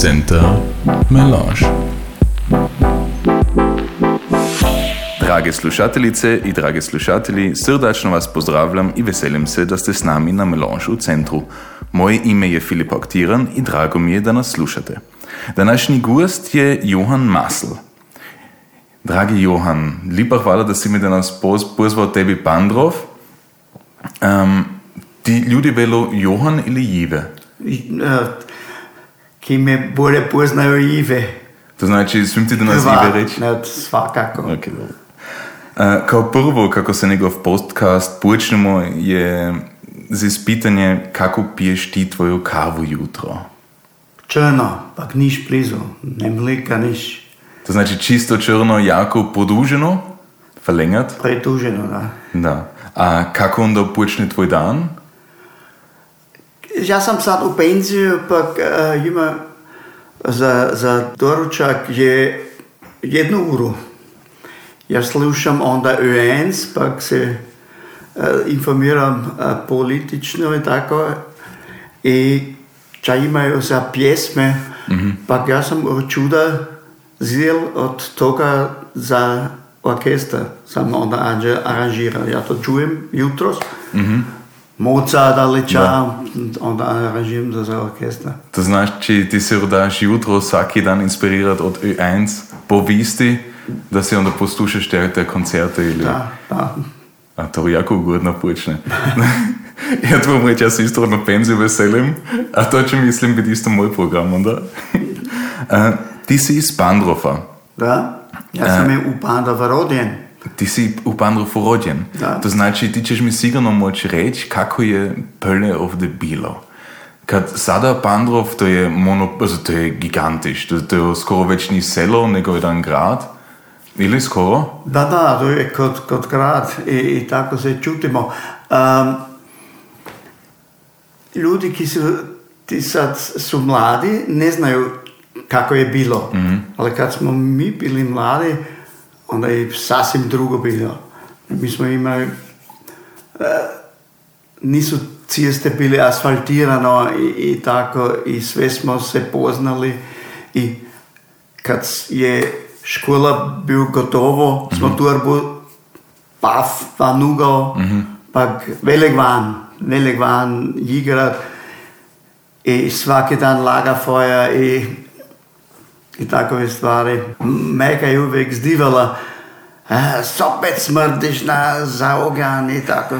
Center Melange. Drage slušateljice i drage slušatelji, srdačno vas pozdravljam i veselim se da ste s nami na Melange u centru. Moje ime je Filip Aktiran i drago mi je da nas slušate. Današnji gost je Johan Masl. Dragi Johan, lipa hvala da si mi danas pozval tebi Pandrov. Um, ti ljudi velo Johan ili Jive? Ki me bolje poznajo Ive. To znači, smem ti da nas Ive reći? Ne, svakako. Okay, uh, kao prvo, kako se njegov podcast počnemo, je z pitanje kako piješ ti tvoju kavu jutro? Črno, pak niš blizu, ne mlika, niš. To znači čisto črno, jako poduženo, verlängert? Preduženo, da. Da. A kako onda počne tvoj dan? Ja sam sad u penziju, pak uh, ima za, za doručak je jednu uru. Ja slušam onda ÖNS, pak se uh, informiram uh, politično i tako. I ča imaju za pjesme, mm-hmm. pak ja sam čuda zel od toga za orkestar sam onda aranžirao. Ja to čujem jutros. Mm-hmm. Mozart ali ča, onda aranžiram za orkestar. To znači ti se daš jutro svaki dan inspirirati od U1 po visti, da si onda poslušaš te, te koncerte ili... Da, da. A to jako ugodno počne. ja ti bom reči, ja se isto na penziju veselim, a to če mislim biti isto moj program onda. uh, ti si iz Pandrofa. Da, ja sam uh, u Pandrofa rođen. Ti si u Pandrofu rođen. Da. To znači ti ćeš mi sigurno moći reći kako je Pölne ovdje bilo. Kad sada Pandrov, to je, mono, also to je gigantiš, to, to je skoro već ni selo, nego jedan grad. Ili skoro? Da, da, to je kod, kod grad i, i tako se čutimo. Um, ljudi ki su, ti sad su mladi, ne znaju kako je bilo. Mm-hmm. Ali kad smo mi bili mladi, onda je sasvim drugo bilo. Mi smo imali, uh, nisu ceste bili asfaltirano i, i tako i sve smo se poznali i kad je škola bil gotovo, mm-hmm. smo torbo paf van ugao, mm-hmm. pak velik van, velik van igrat i svaki dan lagerfeuer i, i takove stvari. Meka je uvijek zdivala, a, opet smrdiš na, za ogan i tako.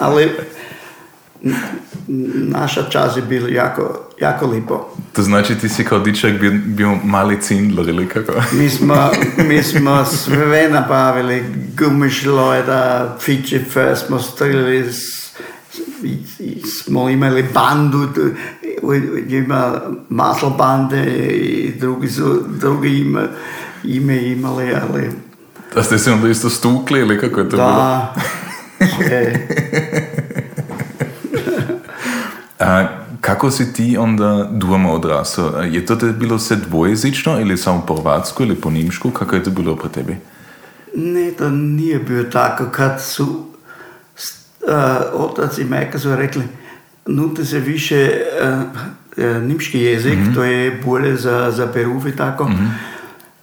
Ali naša čas je bilo jako, jako lipo. To znači ti si kao dičak bio, bio mali cindler ili kako? Mi smo, mi smo sve napravili, gumišlojda, fiče smo strelili, smo imali bandu, ima maslo bande i drugi su, drugi ima, ime imali, ali... Da ste se onda isto stukli ili kako je to bilo? Da. A kako si ti onda doma odrasao? Je to te bilo sve dvojezično ili samo po hrvatsku ili po nimšku? Kako je to bilo po tebi? Ne, to nije bilo tako. Kad su otac i majka su rekli nute se više uh, uh, nimški jezik, Mhm. to je bolje za, za Peru i tako.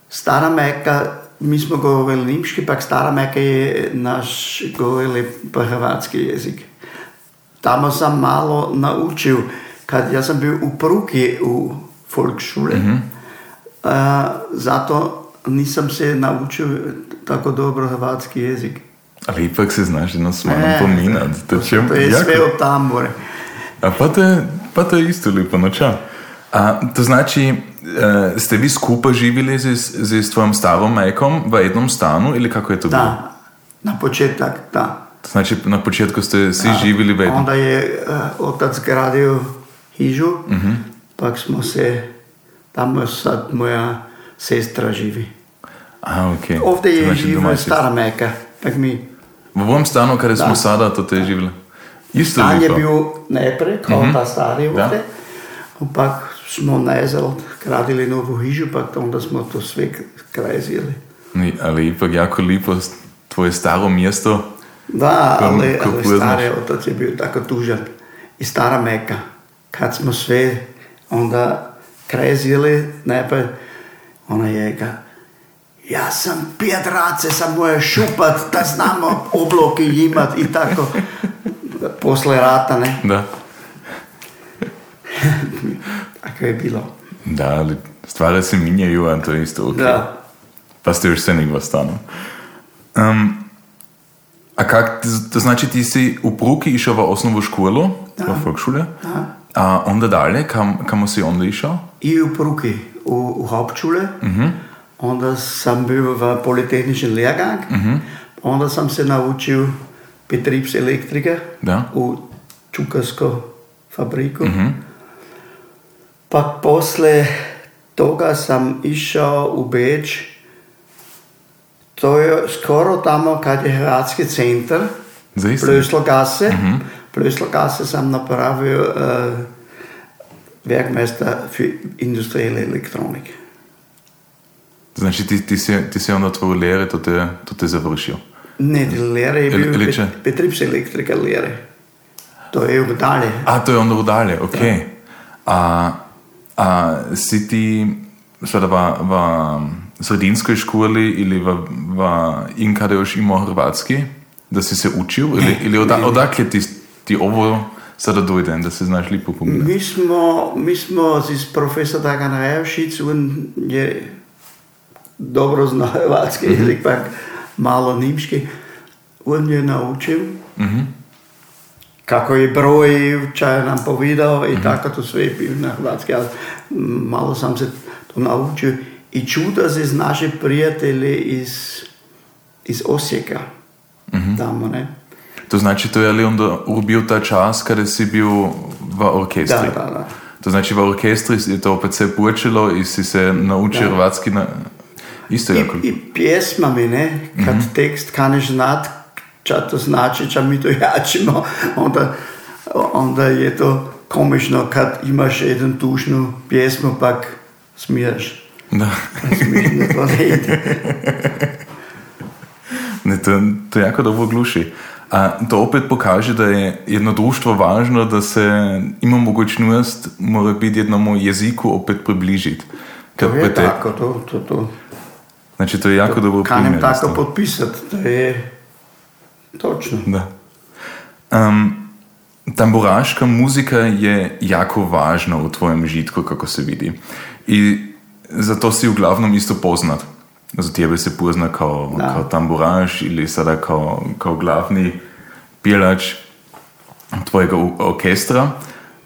Stara majka, mi smo govorili nimški, pak stara majka je naš govorili po hrvatski jezik. Tamo sam malo naučio, kad ja sam bio u pruki u Volksschule, uh, zato nisam se naučio tako dobro hrvatski jezik. Ali ipak se znaš jedno s manom E, pominat. To, će To je jako- sve od tambore. A pa to je, pa to je isto lipo, no ča. A to znači, e, ste vi skupa živjeli z, z tvojom starom majkom v jednom stanu ili kako je to bilo? Da, na početak, da. To znači, na početku ste svi živjeli v jednom. Onda je uh, otac gradio hižu, pak smo se, tamo sad moja sestra živi. A, ok. Ovdje je znači si- stara meka, tak mi V ovom stanu, kada smo Da. sada, to te živjeli? Isto stan je bil najprej, kao ta stari Da. ovdje, pak smo nazad gradili novu hižu, pak onda smo to sve kraj zjeli. Ni- Ali ipak jako lipo tvoje staro mjesto. Da, ali, ko ali stari otac je bio tako tužan. I stara meka. Kad smo sve, onda skrezili, najprej ona je rekla, ja sam pjedrace, sam moja šupat, da znamo obloke imat i tako. Posle rata, ne? Da. Tako je bilo. Da, ali stvari se minjaju, a to je isto ok. Da. Pa ste još sve nego stanu. Um, a kak, to znači ti si u Pruki išao v osnovu školu, v Volksschule, a onda dalje, kam, kamo si onda išao? I u Pruki, u, u Hauptschule. Onda sem bil v politehničnem lehrgang, uh mhm. -huh. onda sem se naučil Petrips elektrike da. v Čukarsko fabriko. Uh -huh. Pa posle tega sem išel v Beč, to je skoro tam, kjer je Hrvatski center, Pleslo Gase. Uh mhm. -huh. Pleslo Gase sem napravil eh, uh, verkmester za industrijalne elektronike. Znači ti, ti, si, ti si onda lere, to te, to te završio. Ne, die Lehre je bil elektro- bet- Betriebselektriker Lehre. To je v dalje. A, to je onda udalje, ok. A, a si ti sada v, v sredinskoj školi ili v, v in kada još imao hrvatski, da si se učil? Ili, ili oda, odakle ti, ti ovo sada dojde, da se znaš lipo pogledati? Mi smo, mi smo z profesor Dragan Rajavšic, on je dobro zna hrvatski jezik, pa malo nimški. On je naučil kako je broj, čaj nam povedal i tako to sve je bilo na hrvatski, ali malo sam se to naučio. I čuda se z naše prijatelje iz, iz Osijeka, tamo, ne? To znači, to je li onda bil ta čas kada si bil v orkestri? Da, da, da. To znači, v orkestri je to opet se počelo i si se naučio Da. hrvatski na... Isto I, jako. I pjesmami, ne? Kad tekst kaneš znat, ča to znači, ča mi to jačimo, onda, onda je to komično kad imaš jednu tužnu pjesmu, pak smiješ. Da. Smiješno to ne to, to jako dobro gluši. A to opet pokaže, da je jedno društvo važno, da se ima mogućnost mora biti jednomu jeziku opet približiti. To je prete- tako, to, to, to. Znači, to je jako dobro Kanem primjer. tako isto. potpisat, to je točno. Da. Um, tamburaška muzika je jako važna u tvojem žitku, kako se vidi. I zato si uglavnom isto poznat. Za tebe se pozna kao, Da. kao tamburaš ili sada kao, kao glavni pjelač tvojega orkestra.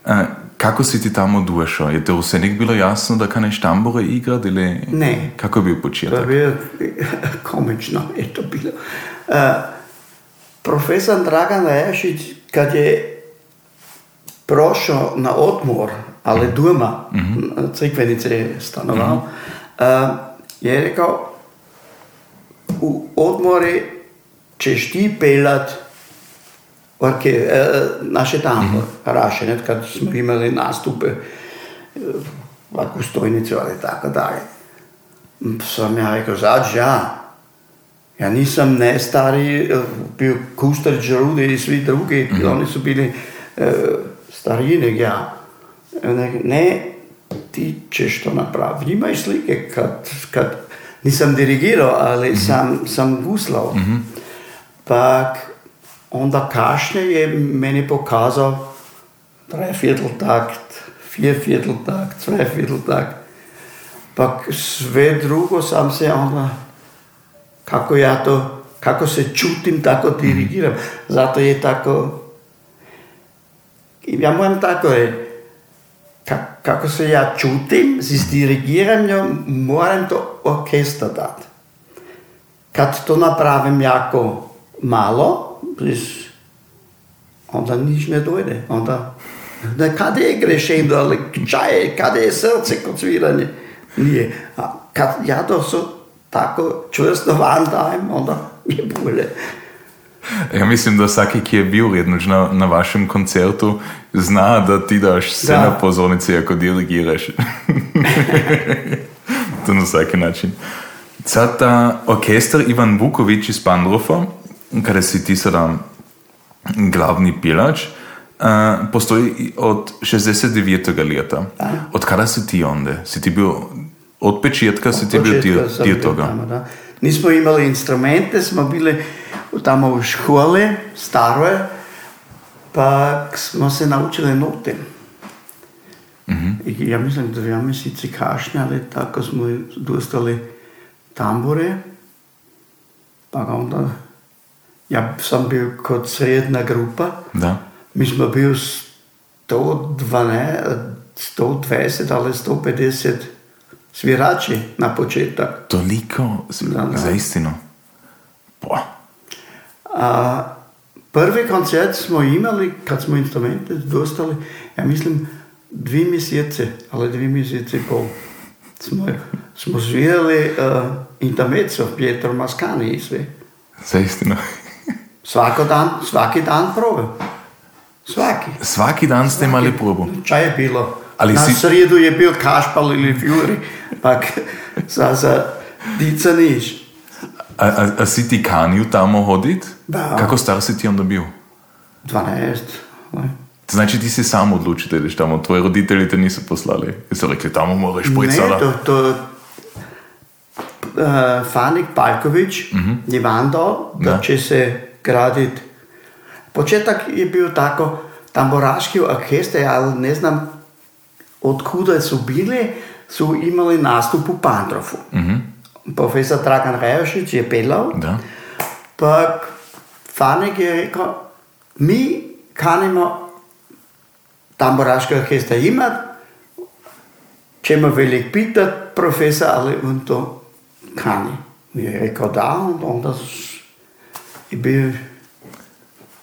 E, kako si ti tamo došao? Je te vse nek bilo jasno, da kaneš tambure igrati ili Ne. kako je bil To je bilo komično je to bilo. Uh, profesor Dragan Rajašić, kad je prošao na odmor, ali doma, na Crikvenice je stanovao, uh, je rekao, u odmori ćeš ti pelat orke, eh, naše tambo, mhm. raše, ne, kad smo imeli nastupe, eh, lahko stojnice ali tako dalje. Sam ja rekel, zač, ja. Ja nisem ne stari, eh, bil Kustar, Žarude in svi drugi, uh mhm. -huh. oni so bili eh, stari nek, ja. Ne, ne, ti češ to napraviti. Nimaš slike, kad, kad nisem dirigiral, ali uh -huh. sam, sam guslal. Uh -huh. Pak, onda kasnije je meni pokazao Dreivierteltakt, Viervierteltakt, Zweivierteltakt. Pak sve drugo sam se onda, kako ja to, kako se čutim, tako dirigiram. Zato je tako, ja moram tako reći, ka- kako se ja čutim s dirigiranjem, moram to orkestra dati. Kad to napravim jako malo, bis- onda nič ne dojde. Onda, da kada je grešeno, ali čaj, kada je srce kod sviranja, nije. A kad ja to so tako čvrsto van dajem, onda je bolje. Ja mislim, da svaki, ki je bil jednoč na, na vašem koncertu, zna, da ti daš vse Da. na pozornici, ako dirigiraš. to na vsaki način. Sad ta orkester Ivan Vuković iz Pandrofa, kada si ti sada glavni pjelač, Uh, postoji od 69. leta. Od kada si ti onda? Si ti bio, od početka si ti Početka dio, dio toga? Tamo, da. Nismo imali instrumente, smo bili tamo u škole, staroj, pa smo se naučili note. I ja mislim da dva mjeseca kašnjali, tako smo dostali tambure, pa onda ja sam bio kod srednja grupa, Da. mi smo bio 112, 120 ali 150 svirači na početak. Toliko, Da, da. za A prvi koncert smo imali, kad smo instrumente dostali, ja mislim dvi mjesece, ali dvi mjesece i pol. Smo, smo svirali uh, intermezzo, Pietro Mascani i sve. za istinu. Svako dan, svaki dan probe. Svaki. Svaki dan ste imali probu. Čaj je bilo? Ali na si- srijedu je bil kašpal ili fjuri, pak za, za dica niš. A, a, a si ti kanil tamo hodit? Da. Kako star si ti onda bio? 12. ne. Znači ti si sam odlučio da ideš tamo, tvoji roditelji te nisu poslali. Jesu rekli tamo moraš pojít Ne, to, to uh, Fanik Palković je vandao da, Da. će se graditi. Početak je bil tako, tamburaški orkestri, ja, ali ne znam, odkud so bili, so imeli nastup v Pandrofu. Uh mhm. -huh. Profesor Dragan Rejošič je pelal. Da. Pa Fanek je rekel, mi kanimo tamburaški orkester imati, če me velik pitati, profesor ali on to kani. Mi je rekel, da, on, on da so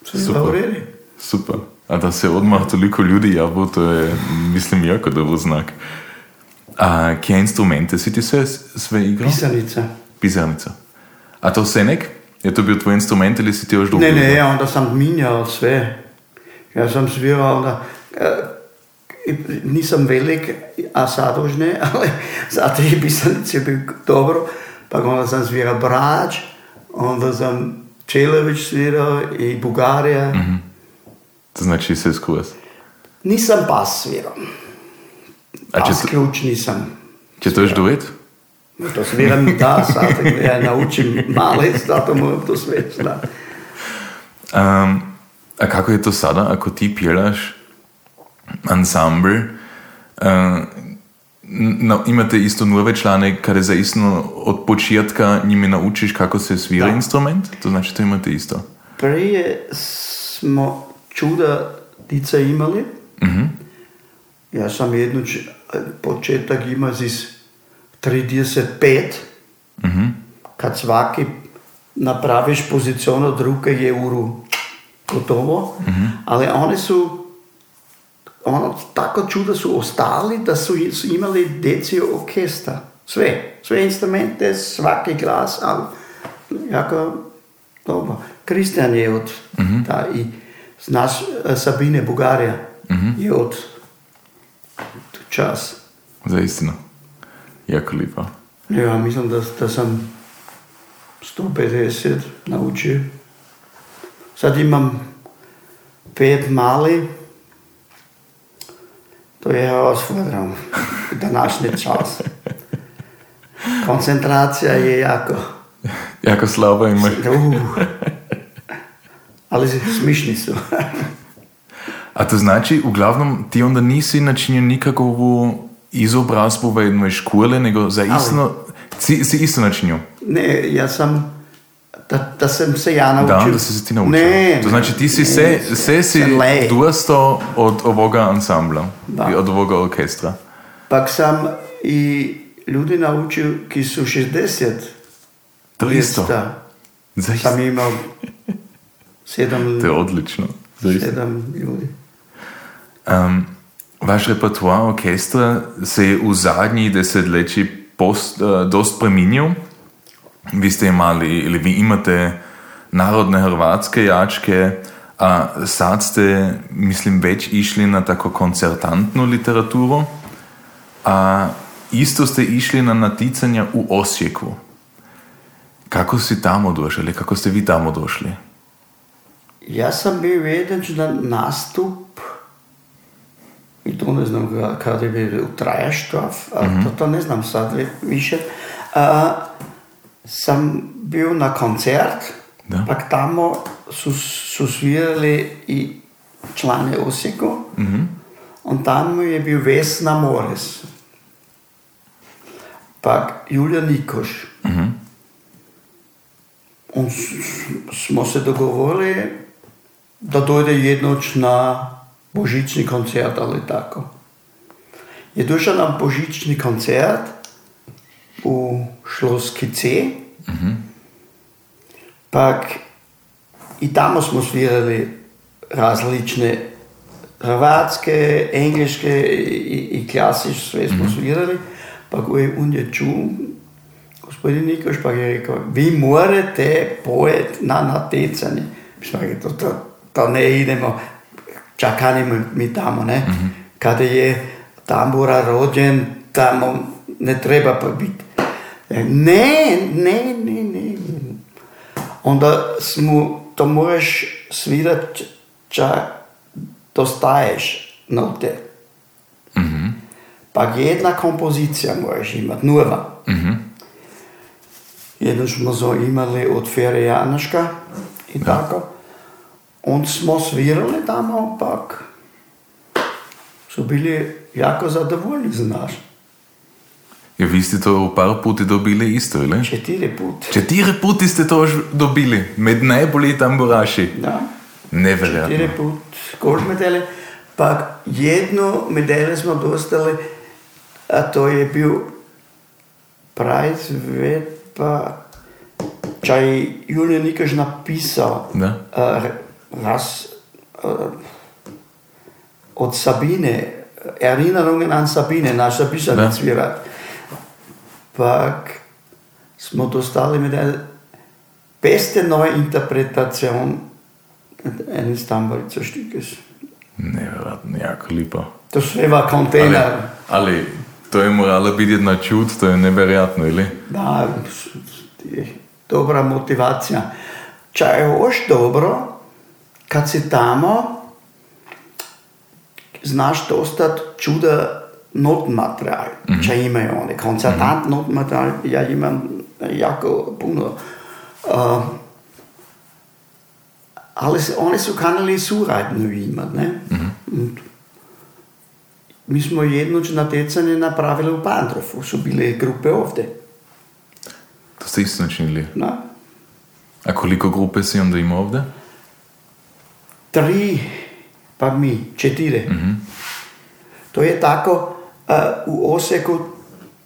sve Super. u redu. Super. A da se odmah toliko ljudi javilo, to je, mislim, jako dobar znak. A kje instrumente si ti sve, sve igrao? Pisanica. Pisarnica. A to Senek? Je to bio tvoj instrument ili si ti još drugo? Ne, ne, ja onda sam minjao sve. Ja sam svirao onda, eh, nisam velik, a sad už ne, ali zato je pisanice bio dobro. Pa onda sam svirao Brač, onda sam Čelević svirao i Bugarija. To znači sve skroz. Nisam bas svirao. A to, ključ nisam. će to još duet? To sviram da, sad ja naučim malec, zato moram to sve znati. Um, a kako je to sada, ako ti pjelaš ansambl, uh, no, imate isto nove člane, kada zaistno od početka njimi naučiš kako se svira Da. instrument? To znači to imate isto. Prije smo čuda dica imali. Ja sam jednu početak imao iz 35. Kad svaki napraviš pozicijon od ruke je uru gotovo. Ali oni su ono, tako čuda su ostali da su, su imali deci orkestra. Sve, sve instrumente, svaki glas, ali jako dobro. Kristijan je od, da, i znaš eh, Sabine Bugarija je od čas. Za istinu. Jako lijepo. Ja mislim da, da sam 150 naučio. Sad imam pet mali. To je osvodrom današnji čas. Koncentracija je jako... Jako slabo imaš. Uh. Ali smišni su. A to znači, uglavnom, ti onda nisi načinio nikakvu izobrazbu v jednoj škole, nego za isto, si, si isto načinio. Ne, ja sam... Da, da sam se ja naučio. Da, da si se ti naučio. Ne, to znači ti si ne, se, se si duasto od ovoga ansambla Da. od ovoga orkestra. Pak sam i ljudi naučio ki su 60 To isto. Zaista. Sam imao sedam, To je odlično. Zaista. sedam ljudi. Um, vaš repertoar orkestra se je v zadnjih desetletjih post, uh, dost preminil. Vi ste imali, ili vi imate narodne hrvatske jačke, a sad ste, mislim, več išli na tako koncertantnu literaturo, a isto ste išli na naticanja u Osijeku. Kako si tamo došli, kako ste vi tamo došli? ja sam bio jedan na nastup i to ne znam kada je bio u Trajaštraf, a to, to ne znam sad vi- više. A, sem bil na koncert, ampak tam so, so svirali člani Osiko uh mhm. -huh. in tam je bil Vesna Mores, pa Julija Nikoš. Uh mhm. -huh. In smo se dogovorili, da dojde jednoč na božični koncert ali tako. Je došel na božični koncert, u Šloski C. Pak i tamo smo svirali različne hrvatske, engleške i, i klasič, sve smo svirali. Pa ko je on je čuo, gospodin Nikoš pa je rekao, vi morate pojet na natjecanje. Mi smo rekli, to, to, to ne idemo, čakanimo mi tamo, ne. Kada je tambura rođen, tamo ne treba pa biti. Ne, ne, ne, ne. Onda smo, to moraš svirat čak dostaješ note. Pa jedna kompozicija moraš imati, nova. Jednu smo zo imali od Fere Janaška i tako. On smo svirali tamo, pak su bili jako zadovoljni za nas. Ja, vi ste to par puti dobili isto, ili? Četiri put. Četiri puti ste to dobili, med najbolji tamburaši. Da. Neverjetno. Četiri put gold medalje. Pa jednu medalju smo dostali, a to je bil prize pa čaj Julija Nikaš napisal Da. a, raz, a, od Sabine, Erinnerungen an Sabine, naša pisateljica. Pak smo dostali medalje beste neue Interpretation eines Tamburica-Stückes. Nevjerojatno, jako lipo. To sve va kontejner. Ali, ali to je morala biti jedna čud, to je neverjetno, ili? Da, dobra motivacija. Ča je još dobro, kad si tamo, znaš dosta čuda notmaterijal. Ča imaju oni, koncertant notmaterijal, ja imam jako puno. Uh, ali se- oni su kanali suradnju imat, ne? Und Mi smo jednoć natjecanje napravili u Pandrofu, su bile grupe ovdje. To ste isto načinili. Na? A koliko grupe si onda ima ovdje? Tri, pa mi, četiri. To je tako, u Oseku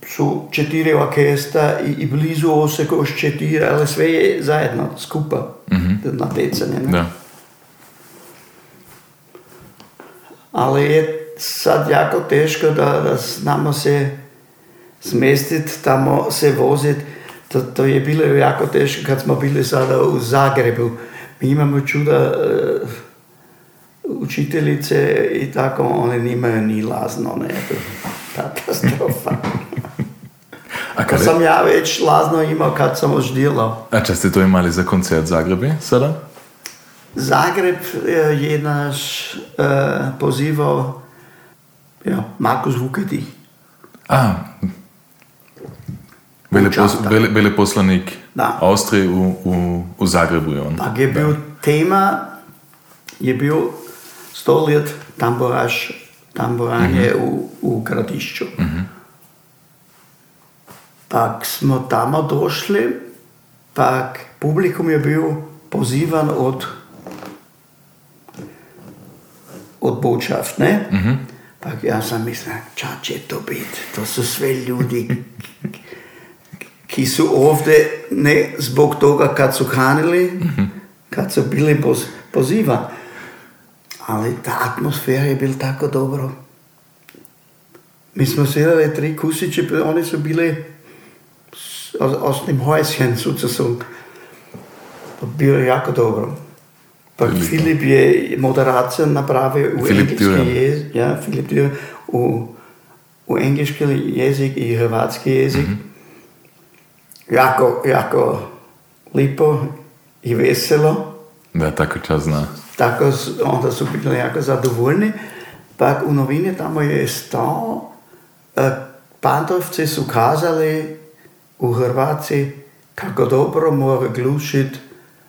su četiri orkestra i, i blizu Oseku još četiri, ali sve je zajedno, skupa, natjecanje. Ne? Da. Ali je sad jako teško da, da znamo se smestiti, tamo se voziti. To, to je bilo jako teško kad smo bili sada u Zagrebu. Mi imamo čuda e, učiteljice i tako, one nimaju ni lazno, ne, katastrofa. A, Kad sam ja već lazno imao kad sam još dilao. a če ste to imali za koncert Zagrebi sada? Zagreb e, je naš e, pozivao ja, Markus Vukedi. A, velepos, vele, veleposlanik Da. Avstrije u, u, u Zagrebu je on. Tak je bil tema, je bil sto let tamboraš, tamboranje mhm. uh -huh. v, v gradišču. Uh -huh. Pak smo tamo došli, pak publikum je bil pozivan od, od Bočaft. Ne? Uh -huh. Pak jaz sem mislil, ča će to biti, to so sve ljudi, ki so ovde ne zbog toga, kad so hanili, uh -huh. kad so bili poz, pozivani. Ali ta atmosfera je bila tako dobro. Mi smo svirali tri kusiće, pa oni su bili s- aus, aus dem Häuschen sozusagen. To je bilo jako dobro. Pa. Filip je moderaciju napravio u Filip engleski jezik, ja, Filip Dürer, u, u engleski jezik i hrvatski jezik. Jako, jako lipo i veselo. Da, tako čas zna. Tako, s- onda su bili jako zadovoljni. Pa u novini tamo je stao, e, Pandovci su kazali u Hrvaci kako dobro mora glušit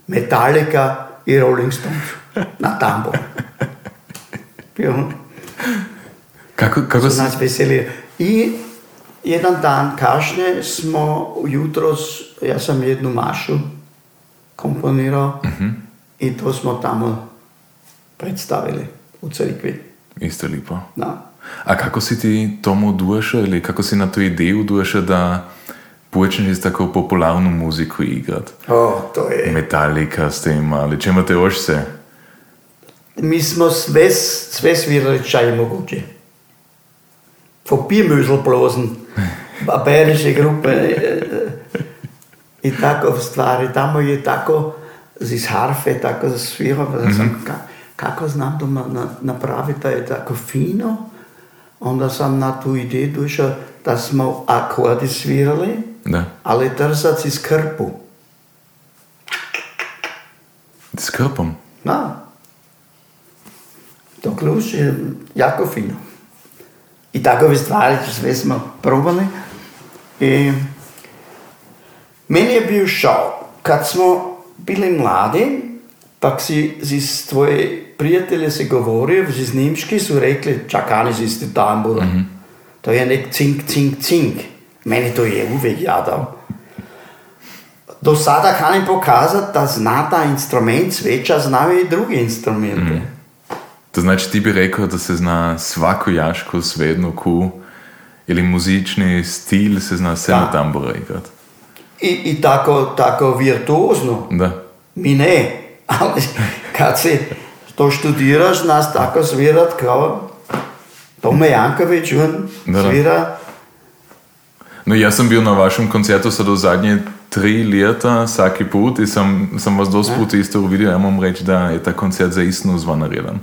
Metallica i Rolling Stones na tambor. Bio, Kako, kako su si... nas veselili. I jedan dan kasnije smo jutros, ja sam jednu mašu komponirao i to smo tamo predstavili u crkvi. Isto lipo. Da. A kako si ti tomu duša ili kako si na tu ideju duša da počneš tako popularnu muziku igrat? O, to je... Metallica ste imali, če imate još se? Mi smo sve, sve svirali čaj je moguće. For Biermöselblasen, bayerische grupe e, i tako stvari. Tamo je tako iz harfe, tako svirao, pa sam, ka, kako znam to na, na, napraviti da je tako fino. Onda sam na tu ideju došao da smo akordi svirali, Da. ali trzac iz krpu. S krpom. Da. To ključ je jako fino. I takove stvari sve smo probali. I meni je bio šao. Kad smo bili mladi, pak si z tvoje prijatelje se govorio, z Nimški su rekli, čakani si ste tambura. To je nek cink, cink, cink. Meni to je uvijek jadao. Do sada kan im pokazati da zna ta instrument, sveča znaju i druge instrumente. To znači ti bi rekao da se zna svako jaško svedno ku ili muzični stil se zna sve na tambura igrat. I, I tako, tako virtuozno. Da. Mi ne, ali kad se to študiraš, nas tako svirat, kao, Tome Jankovič, on svira. No, jaz sem bil na vašem koncertu do zadnje tri leta, vsaki put, in sem, sem vas dosti put isto videl. Ja moram reči, da je ta koncert zaistno zvanareden.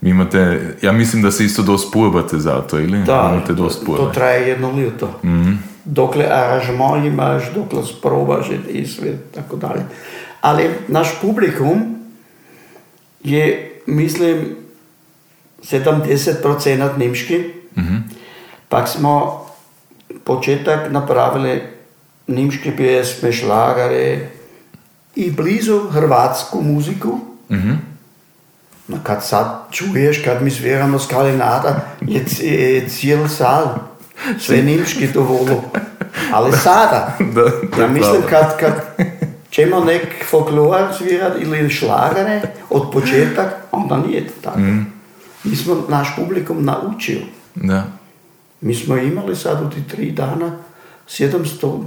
Vi imate, ja mislim, da se isto dosti pojbate za to, ali? Da, imate dosti pojbate. To traje jedno leto. Mm -hmm. Dokler aranžma imaš, dokler sprobaš in svet, tako dalje. Ali naš publikum je, mislim, 70% nemški. Pak smo početak napravili nemške pjesme, šlagare i blizu hrvatsku muziku. No kad sad čuješ, kad mi sviramo Skalinata, je, cijel sal, sve nimški to volo. Ali sada, Da, ja mislim pravda. kad, kad ćemo nek folklor svirat ili šlagare od početak, onda nije to tako. Mi smo naš publikum naučio. Da. Mi smo imali sad u ti tri dana 720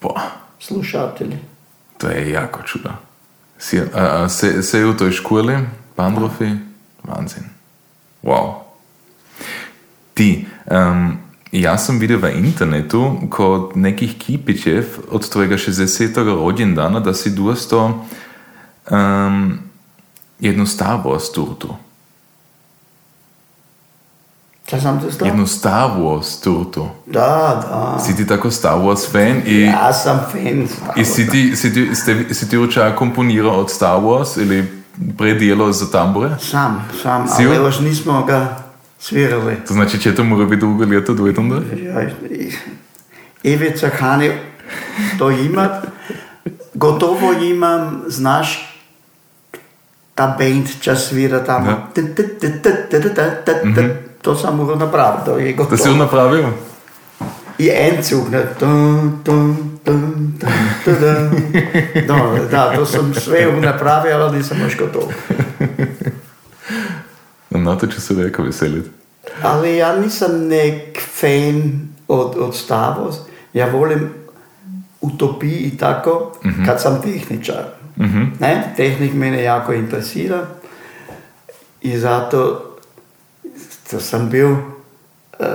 Pa, slušatelji. to je jako čudo. Si, a, a, se, se u toj školi, Pandrofi, vanzin. Wow. Ti, um, ja sam vidio na internetu kod nekih kipićev od tvojega 60. rođendana da si dosto um, jednu Star Wars turtu. Šta sam te stao? Jednu Star Wars turtu. Da, da. Si ti tako Star Wars fan i, Ja sam fan. Star i si ti, si ti, ste, si ti uča komponirao od Star Wars ili predijelo za tambure? Sam, sam, Si ali još nismo ga svirali. To znači, če je to moglo biti dugo leto, dve tam dol? Ja, Ivica Hani, to imam. Gotovo imam, znaš, ta bend, če svira tam. Ja. To sem moral napraviti. To, to si jo napravil? Je en cug. Ne? Da, da, to sem sve napravil, ali nisem več gotov. Na to će se reka veseliti. Ali ja nisam nek fan od, od Star Wars. Ja volim utopiji i tako, kad sam tehničar. Ne? Tehnik mene jako interesira i zato to sam bio, eh,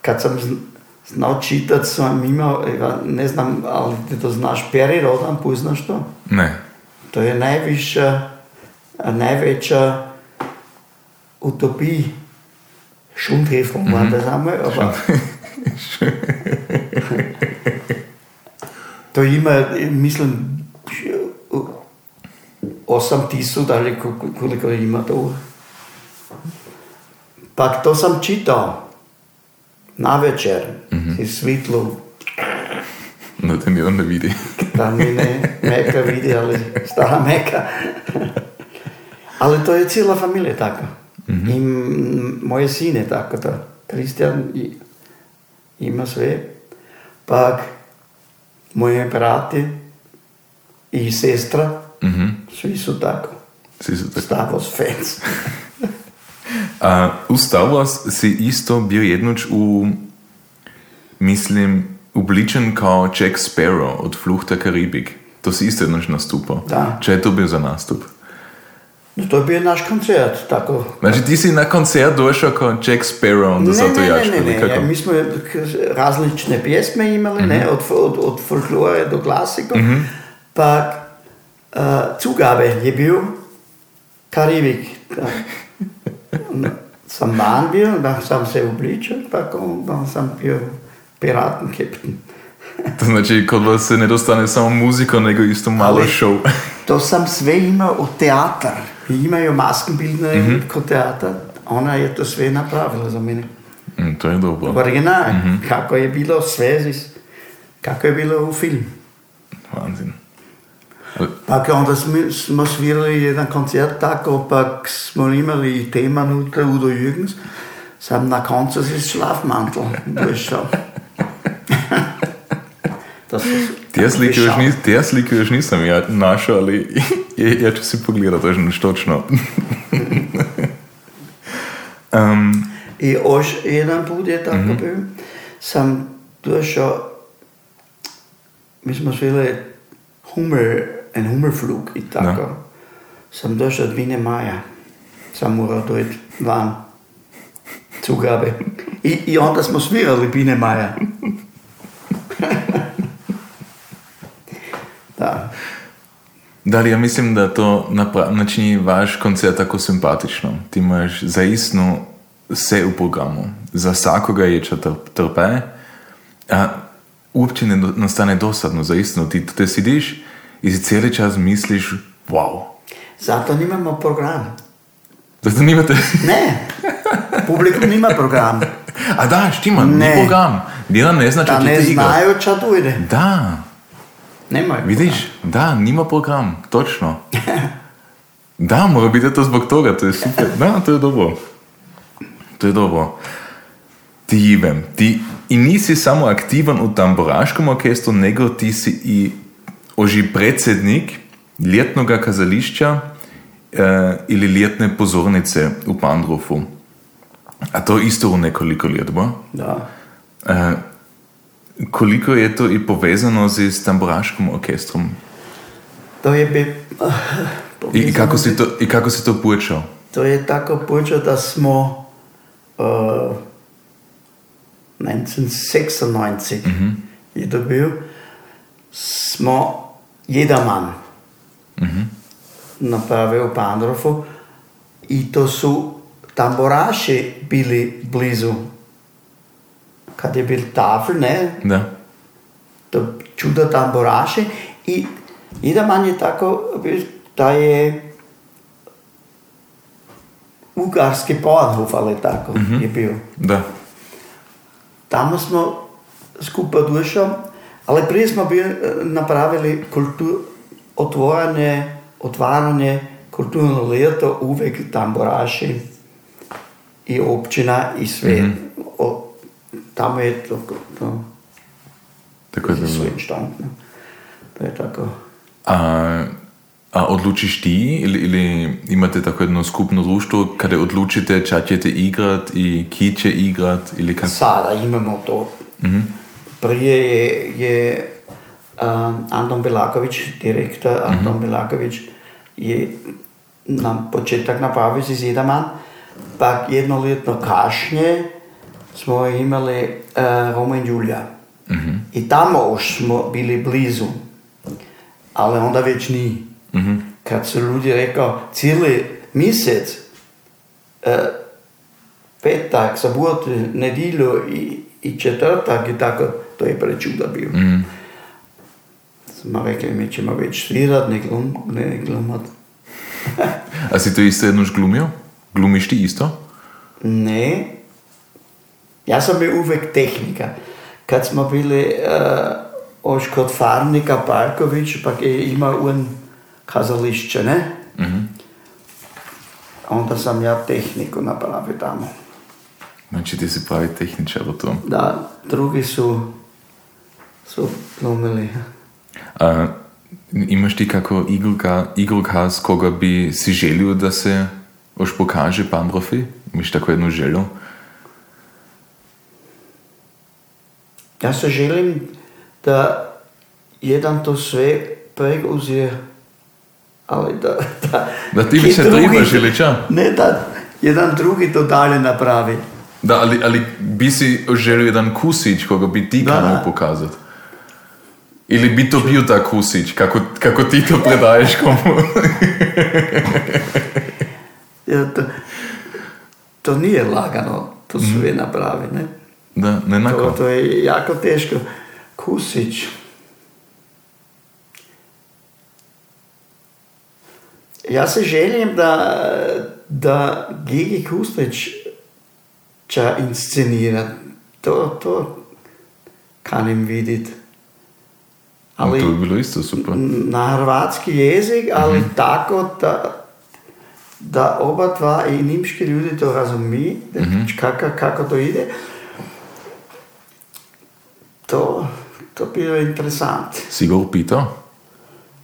kad sam zn- znao čitat, sam imao, ja ne znam, ali ti to znaš, Peri Rodan, poznaš to? Ne. To je najviša, najveća utopija. Schundhefel, mm -hmm. das wir, aber to ima, mislim, 8 tisíc, ali koliko ima to. Pak to sam čitao na večer, mm -hmm. i svitlo. No, to mi onda vidi. Tam mi ne meka vidi, ali stara meka. ali to je cijela familija tako. -hmm. I moje sine tako to. Kristijan ima sve. Pak moje brate i sestra, -hmm. svi su tako. Svi su tako. Star Wars fans. A u Star Wars si isto bio jednoč u, mislim, obličen kao Jack Sparrow od Fluchta Karibik. To si isto jednoč nastupao. Da. Če je to bio za nastup? No, to je bio naš koncert, tako. Znači ti si na koncert došao kao Jack Sparrow, onda Ne, zato ne, jačko, ne, ne, nikako? ne. Mi smo različne pjesme imali, ne, od, od, od folklore do klasiko. Pak uh, Zugabe je bio Karibik. Da. sam van bio, da sam se obličio, pak onda sam bio piraten kapten. To znači kod vas se ne dostane samo muzika, nego isto malo Ali- show. To sam sve imao u teatar. Imaju maskenbildne mm kod teatar. Ona je to sve napravila za mene. Mm, to je dobro. Original. Kako je bilo sve, kako je bilo u filmu. Vanzin. Pak onda smo, svirali jedan koncert tako, pak smo imali i tema unutra Udo Jürgens. Sam na koncu si šlafmantel došao. To su Te slike, još nis, te slike još nisam ja našao, ali ja, ću si pogledati točno točno. um, I još jedan put je tako bio. Sam došao, mi smo svirali humor, en humorflug i tako. Da. Sam došao od Vine Maja. Sam morao dojeti van. Zugabe. I, I onda smo svirali Vine Maja. Da. da ja mislim da to napra- načini vaš koncert tako simpatično. Ti imaš zaistno vse v programu. Za vsakoga je če trp- trpe. A uopće ne nastane dosadno, zaistno. Ti te sidiš i si cijeli čas misliš, wow. Zato nimamo program. Zato nimate... Ne, publikum nima program. A da, štima, ni Ne. program. Jedan ne zna, Da če ne igra. znaju ča dojde. Da, Nemaju. vidiš, da, nima program, točno. Da, mora biti to zbog toga, to je super. Da, to je dobro. To je dobro. Ti Ivem, ti i nisi samo aktivan u tamburaškom orkestru, nego ti si i oži predsjednik ljetnoga kazališća e, ili ljetne pozornice u Pandrofu. A to isto u nekoliko let, bo? Da. E, koliko je to i povezano z s tamburaškim orkestrom? To je bi... I, i, kako si to, I kako si to počel? To je tako počeo da smo uh, 1996 je to bil, smo jedan man napravil u Pandrofu i to su tamburaši bili blizu. Kad je bil tafel, ne, Da. to čudo tamburaši i jedan man je tako bil, da je Ugarski Bahnhof, ali tako je bio. Da. Tamo smo skupaj došli, ali prije smo bili, eh, napravili kultur, otvoranje, otvaranje kulturno leto, uvek tamburaši i općina i sve. O, tamo je to, to, Tako je bilo. inštantno. To je tako. A, a odlučiš ti ili, ili imate tako jedno skupno društvo kada odlučite ča ćete igrat i ki će igrat ili kako? Sada imamo to. Prije je, je um, Anton Belaković, direktor Anton Belaković, je na početak napravio si Zidaman, pa jednoletno kašnje smo imali uh, Roma i Julija. I tamo už smo bili blizu, ali onda već ni. Kad su ljudi rekao, cijeli mjesec e, petak, subot, nedjelju i, i četvrtak i tako, to je prečuda bio. Smo rekli, mi ćemo već svirat, ne, glum, ne glumat. A si to isto jednož glumio? Glumiš ti isto? Ne, ja sam bio uvek tehnika. Kad smo bili uh, još kod Farnika Parković, pa je imao un kazališće, ne? Onda sam ja tehniku napravio tamo. Znači ti si pravi tehničar u tom. Da, drugi su, su glumili. A, imaš ti kako igrolka, s koga bi si želio da se još pokaže Pandrofi? Imaš tako jednu želju? Ja se želim da jedan to sve preuzije, ali da... Da, Da ti ki više drugi- ili ča? Ne, da jedan drugi to dalje napravi. Da, ali, ali bi si želio jedan kusić koga bi ti kanal da. pokazat? Ili bi to bio ta kusić, kako, kako ti to predaješ komu? Ja, to, to nije lagano, to sve napravi, ne? Da, ne To, nako. to je jako teško. Kusić. Ja se želim da, da Gigi Kustić će inscenirat. To, to kanim vidit. Ali To bi bilo isto super. na hrvatski jezik, ali tako da, da oba dva i nimški ljudi to razumiju, kako, kako to ide. da, da bin ich interessant. Sigurd Peter?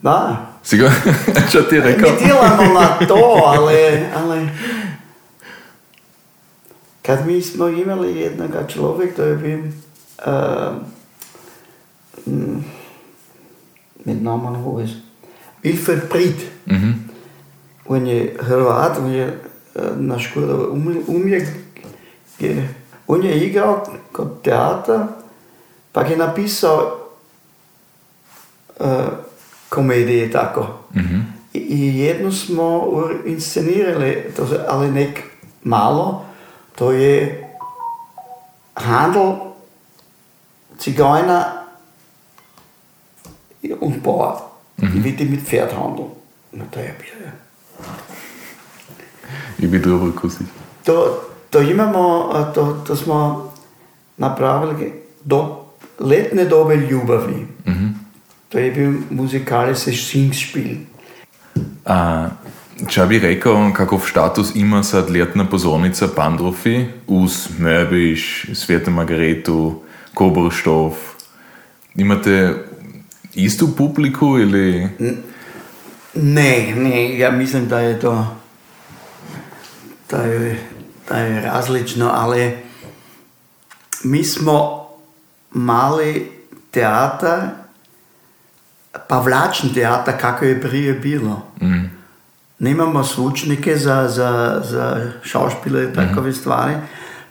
Nein. Sigurd? Schon direkt. Mit dir waren wir nicht da, ale, ale kad mi smo imali jednog človek, to je bil uh, ehm, mm, med namen Hoves, Wilfred Prid. Mm -hmm. On je Hrvat, on je eh, uh, na škodo umjek. On je igral kot teater, pa je napisao uh, komedije tako. Mhm. I, I jednu smo inscenirali, to, se- ali nek malo, to je handel Zigeuner und Bauer. I wie die mit Pferd handeln. Na, to je bilo. I bi dobro kusić. To, to imamo, to, to smo napravili do letne dobe ljubavi. To je bil musikalische Singspiel. A, če bi rekel, kakov status ima sad letna pozornica Pandrofi uz Mörbiš, Svete Margaretu, Koborštov? Imate istu publiku ili... Ne, ne, ja mislim da je to da je, da je različno, ali mi smo mali teatar, pavlačni teatar, kako je prije bilo. Nemamo zvučnike za, za, za šaušpile i takove stvari.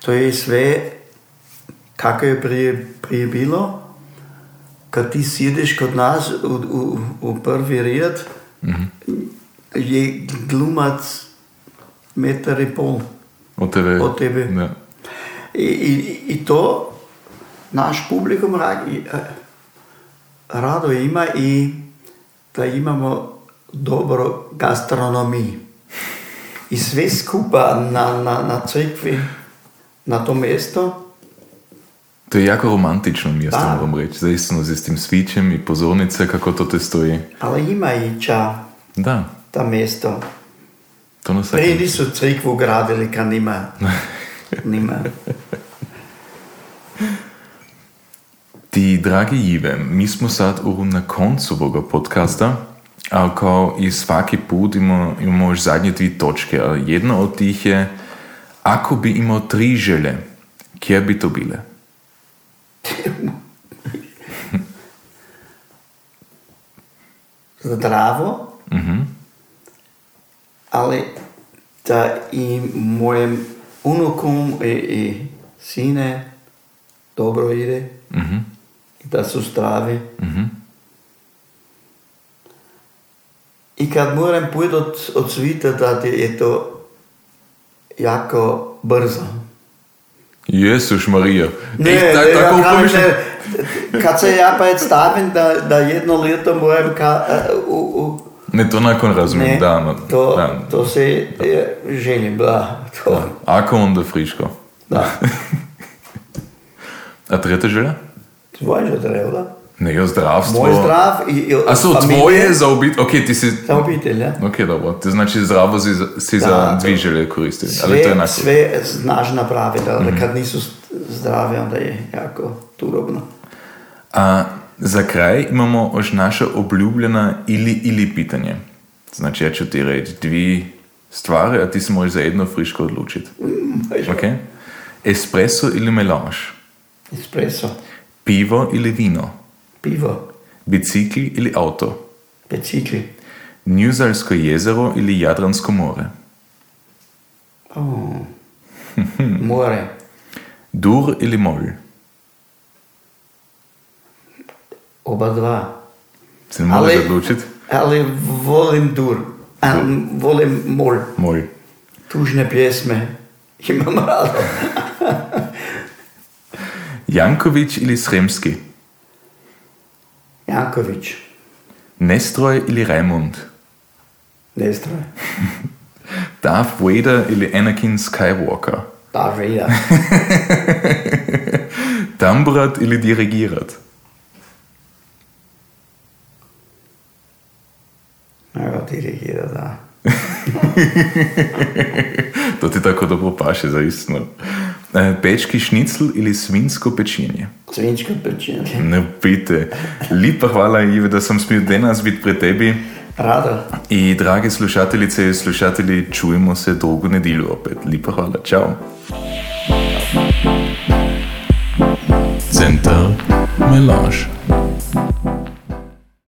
To je sve kako je prije, prije bilo. Kad ti sjediš kod nas u, u, u prvi red, je glumac metar i pol. Od tebe? Od tebe. Da. I, i, i to naš publikum eh, rado ima i da imamo dobro gastronomiju. I sve skupa na, na, na crkvi, na to mjesto, To je jako romantično mjesto, Da. moram reći. Zaistino s tim svićem i pozornice, kako to te stoji. ali ima i ča Da, ta mjesto. to nas Prije nisu crkvu gradili kad nima. nima. Ti, dragi Ive, mi smo sad u, na koncu ovoga podcasta, ali kao i svaki put imamo, imamo još zadnje dvije točke. A jedna od tih je, ako bi imao tri želje, kje bi to bile? Zdravo, ali da i mojem unukom i, i sine dobro ide. I da su zdravi. I kad moram pojeti od, od svita, da je to jako brzo. Jesuš Marija. Ne, Ej, ta- ne, tako ja pomišljam- ne, kad se ja predstavim da, da jedno leto moram ka, u, u, Ne, to nakon razumijem, Ne, da. no, to, da. to se je želim, da. To, Ako onda friško. da. A treta želja? Tvoje že da? Ne, jo zdravstvo. Moj zdrav i, i A so familije, tvoje za obit? Ok, ti si... Za obitelj, ja. Ok, dobro. To znači zdravo si, za- si za Da, dvi to- želje koristili. Ali to je onako. sve znaš napraviti, ali Mhm. kad nisu zdrave, onda je jako turobno. A za kraj imamo još naša obljubljena ili ili pitanje. Znači ja ću ti reći dvi stvari, a ti se možeš za jedno friško odlučiti. Ok? Espresso ili melange? Espresso, Pivo ili vino? pivo, Bicikl ili auto? bicikli. Njuzalsko jezero ili Jadransko more? Oh. More, Dur ili mol? oba dva. Se ne možeš Ali- odlučiti? Ali volim dur, a volim mol. Mol. Tužne pjesme imam rado. Janković ili Sremski? Janković, Nestroj ili Raimund? Nestroj, Darth Vader ili Anakin Skywalker? da Vader, Tambrat ili dirigirat? Evo dirigira, da. To ti tako dobro paše, zaistino. E, Pečki šnicl ili svinsko pečenje? Svinčko pečenje. Ne pite. Lipa hvala, Ive, da sem smel danes biti pri tebi. Rado. I drage slušateljice in slušatelji, čujemo se drugo nedeljo opet. Lipa hvala, čau. Center Melange.